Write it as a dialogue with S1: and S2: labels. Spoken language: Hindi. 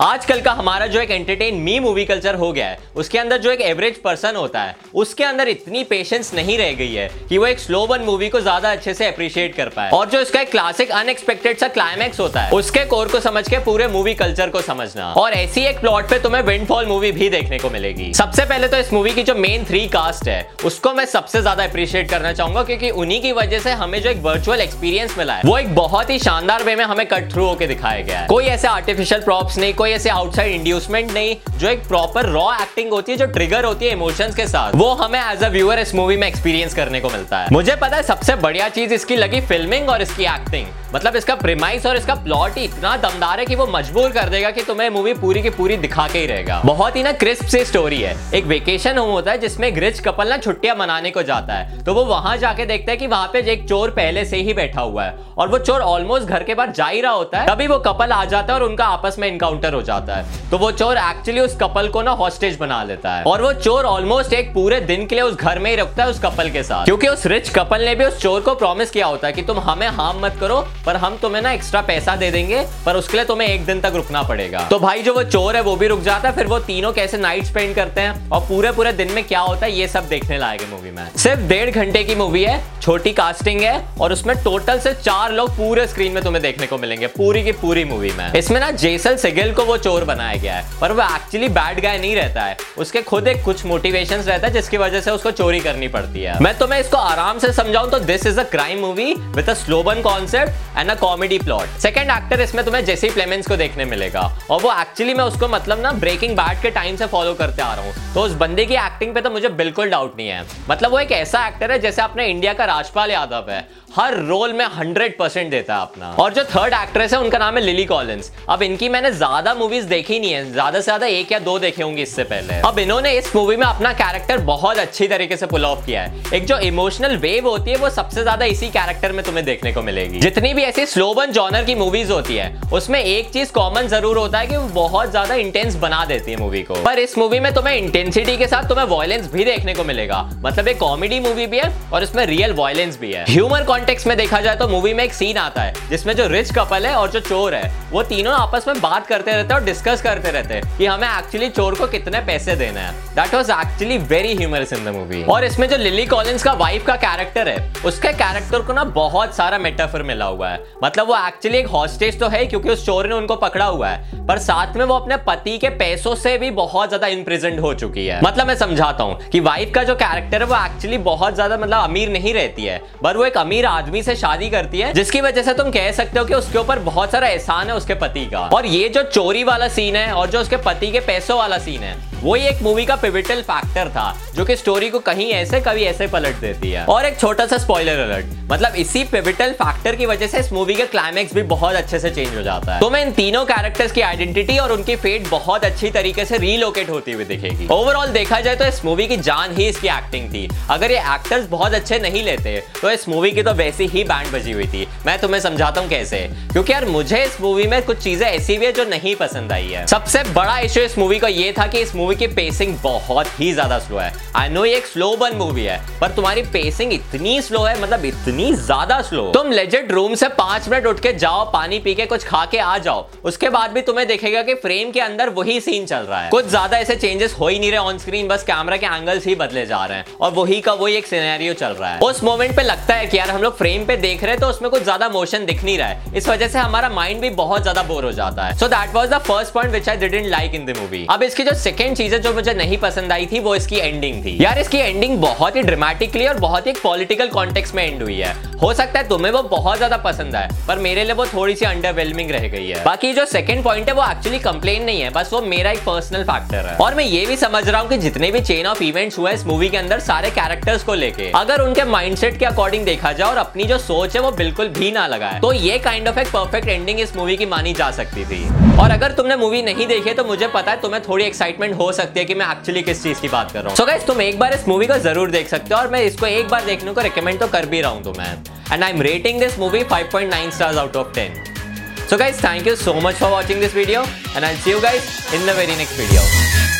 S1: आजकल का हमारा जो एक एंटरटेन मी मूवी कल्चर हो गया है, उसके अंदर जो एक एवरेज पर्सन होता है, उसके अंदर इतनी पेशेंस नहीं रह गई है कि वो एक स्लो वन मूवी को ज़्यादा अच्छे से अप्रिशिएट कर पाए। और जो इसका एक क्लासिक अनएक्सपेक्टेड सा क्लाइमैक्स होता है, उसके कोर को समझ के पूरे मूवी कल्चर को समझना। और ऐसी एक प्लॉट पे तुम्हें विंडफॉल मूवी भी देखने को मिलेगी। सबसे पहले तो इस मूवी की जो मेन थ्री कास्ट है, उसको मैं सबसे ज़्यादा अप्रिशिएट करना चाहूँगा, क्योंकि उन्हीं की वजह से हमें जो एक वर्चुअल एक्सपीरियंस मिला है, वो एक बहुत ही शानदार वे में हमें कट थ्रू होकर दिखाया गया है। कोई ऐसे आर्टिफिशियल प्रॉप्स नहीं कोई ऐसे आउटसाइड इंड्यूसमेंट नहीं, जो एक प्रॉपर रॉ एक्टिंग होती है, जो ट्रिगर होती है इमोशंस के साथ, वो हमें एज अ व्यूअर इस मूवी में एक्सपीरियंस करने को मिलता है। मुझे पता है सबसे बढ़िया चीज़ इसकी लगी फिल्मिंग और इसकी एक्टिंग मतलब इसका प्रिमाइस और इसका प्लॉट ही इतना दमदार है कि वो मजबूर कर देगा कि तुम्हें मूवी पूरी की पूरी दिखा के ही रहेगा। बहुत ही ना क्रिस्प सी स्टोरी है। एक वेकेशन होम होता है जिसमें रिच कपल ना छुट्टियाँ मनाने को जाता है। तो वो वहाँ जाके देखता है कि वहाँ पे एक चोर पहले से ही बैठा हुआ है। और वो चोर ऑलमोस्ट घर के बाहर जा ही रहा होता है। तभी वो कपल आ जाता है और उनका आपस में इनकाउंटर हो जाता है। तो वो चोर एक्चुअली उस कपल को ना हॉस्टेज बना लेता है। और वो चोर ऑलमोस्ट एक पूरे दिन के लिए उस घर में ही रखता है उस कपल के साथ। क्योंकि उस रिच कपल ने भी उस चोर को प्रॉमिस किया होता है कि तुम हमें हार्म मत करो, पर हम तुम्हें ना एक्स्ट्रा पैसा दे देंगे, पर उसके लिए तुम्हें एक दिन तक रुकना पड़ेगा। तो भाई जो वो चोर है, वो भी रुक जाता है, फिर वो तीनों कैसे नाइट स्पेंड करते हैं, और पूरे पूरे दिन में क्या होता है, ये सब देखने लायक है मूवी में। सिर्फ़ डेढ़ घंटे की मूवी है, छोटी कास्टिंग है, और उसमें टोटल से चार लोग पूरे स्क्रीन में तुम्हें देखने को मिलेंगे, पूरी की पूरी मूवी में। इसमें ना जेसल सिगिल को वो चोर बनाया गया है, पर वो एक्चुअली बैड गाय नहीं रहता है। उसके खुद एक कुछ मोटिवेशन रहता है, जिसकी वजह से उसको चोरी करनी पड़ती है। मैं तुम्हें इसको आराम से समझाऊं तो this is a crime movie with a slow burn concept and a comedy plot second actor इसमें तुम्हें जेसी प्लेमेंस को देखने मिलेगा। और वो एक्चुअली मैं उसको मतलब ना ब्रेकिंग बैड के टाइम से फॉलो करते आ रहा हूँ। तो उस बंदे की एक्टिंग पे तो मुझे बिल्कुल डाउट नहीं है। मतलब वो एक ऐसा एक्टर है जैसे अपने इंडिया का राजपाल यादव है। हर रोल में हंड्रेड परसेंट देता है अपना। और जो थर्ड एक्ट्रेस है, उनका नाम है लिली कॉलिंस अब इनकी मैंने ज़्यादा मूवीज़ देखी नहीं है। ज़्यादा से ज़्यादा एक या दो देखे होंगे इससे पहले। अब इन्होंने इस मूवी में अपना कैरेक्टर बहुत अच्छी तरीके से पुल ऑफ़ किया है। एक जो इमोशनल वेव होती है, वो सबसे ज़्यादा इसी कैरेक्टर में तुम्हें देखने को मिलेगी। जितनी भी ऐसी स्लोबन जॉनर की मूवीज़ होती है, उसमें एक चीज़ कॉमन ज़रूर होता है कि वो बहुत ज़्यादा इंटेंस बना देती है मूवी को। पर इस मूवी में तुम्हें इंटेंसिटी के साथ तुम्हें वॉयलेंस भी देखने को मिलेगा। मतलब एक कॉमेडी मूवी भी है और इसमें रियल वॉयलेंस भी है। ह्यूमर कॉन्टेक्स्ट में देखा जाए तो मूवी में एक सीन आता है, जिसमें जो रिच कपल है और जो चोर है, वो तीनों आपस में बात करते रहते और डिस्कस करते रहते हैं कि हमें एक्चुअली चोर को कितने पैसे देना है। That was actually very humorous in the movie और इसमें जो लिली कॉलिंस का वाइफ का कैरेक्टर है, उसके कैरेक्टर को ना बहुत सारा मेटाफर मिला हुआ है। मतलब वो एक्चुअली एक हॉस्टेज तो है क्योंकि उस चोर ने उनको पकड़ा हुआ है। पर साथ में वो अपने पति के पैसों से भी बहुत ज़्यादा इम्प्रिजेंट हो चुकी है। मतलब मैं समझाता हूँ कि वाइफ का जो कैरेक्टर है वो एक्चुअली बहुत ज़्यादा मतलब अमीर नहीं रहती है। पर वो एक अमीर आदमी से शादी करती है, जिसकी वजह से तुम कह सकते हो कि उसके ऊपर बहुत सारा एहसान है उसके पति का। और ये जो चोरी वाला सीन है और जो उसके पति के पैसों वाला सीन है। वही एक मूवी का पिविटल फैक्टर था, जो कि स्टोरी को कहीं ऐसे, कभी ऐसे पलट देती है। और एक छोटा सा स्पॉइलर अलर्ट मतलब इसी पिविटल फैक्टर की वजह से इस मूवी का क्लाइमैक्स भी बहुत अच्छे से चेंज हो जाता है। तो मैं इन तीनों कैरेक्टर्स की आइडेंटिटी और उनकी फेट बहुत अच्छी तरीके से रीलोकेट होती हुई दिखेगी। ओवरऑल देखा जाए तो इस मूवी की जान ही इसकी एक्टिंग थी। अगर ये एक्टर्स बहुत अच्छे नहीं लेते तो इस मूवी की तो वैसी ही बैंड बजी हुई थी। मैं तुम्हें समझाता हूँ कैसे। क्योंकि यार मुझे इस मूवी में कुछ चीज़ें ऐसी भी है जो नहीं पसंद आई है। सबसे बड़ा इश्यू इस मूवी का ये था कि इस मूवी की पेसिंग बहुत ही ज़्यादा स्लो है। आई नो ये एक स्लो बन मूवी है, पर तुम्हारी पेसिंग इतनी स्लो है मतलब इतनी ज़्यादा स्लो तुम लेजेंड रूम से पाँच मिनट उठ के जाओ, पानी पी के कुछ खा के आ जाओ। उसके बाद भी तुम्हें देखेगा कि फ्रेम के अंदर वही सीन चल रहा है। कुछ ज़्यादा ऐसे चेंजेस हो ही नहीं रहे ऑन स्क्रीन बस कैमरा के एंगल्स ही बदले जा रहे हैं। और वही का वही एक सिनेरियो चल रहा है। उस मोमेंट पे लगता है कि यार हम लोग फ्रेम पे देख रहे हैं तो उसमें कुछ ज़्यादा मोशन दिख नहीं रहा है। इस वजह से हमारा माइंड भी बहुत ज़्यादा बोर हो जाता है। So that was the first point which I didn't like in the movie अब इसकी जो सेकंड चीज़ जो मुझे नहीं पसंद आई थी, वो इसकी एंडिंग थी। यार, इसकी एंडिंग बहुत ही ड्रामेटिकली और बहुत ही पॉलिटिकल कॉन्टेक्स्ट में एंड हुई है। हो सकता है तुम्हें वो बहुत ज़्यादा पसंद आए, पर मेरे लिए वो थोड़ी सी अंडरवेलमिंग रह गई है। बाकी जो सेकंड पॉइंट है, वो एक्चुअली कंप्लेन नहीं है, बस वो मेरा एक पर्सनल फैक्टर है। और मैं ये भी समझ रहा हूँ कि जितने भी चेन ऑफ़ इवेंट्स हुए इस मूवी के अंदर, सारे कैरेक्टर्स को लेके, अगर उनके माइंडसेट के अकॉर्डिंग देखा जाए और अपनी जो सोच है, वो बिल्कुल भी ना लगाए तो ये काइंड ऑफ़ एक परफेक्ट एंडिंग इस मूवी की मानी जा सकती थी। और अगर तुमने मूवी नहीं देखी तो मुझे पता है तुम्हें थोड़ी एक्साइटमेंट हो सकती है कि मैं एक्चुअली किस चीज़ की बात कर रहा हूँ। गाइस तुम एक बार इस मूवी को ज़रूर देख सकते हो और मैं इसको एक बार देखने को रिकमेंड तो कर भी रहा हूँ तुम्हें। and I'm rating this movie 5.9 stars out of 10. So guys, thank you so much for watching this video and I'll see you guys in the very next video.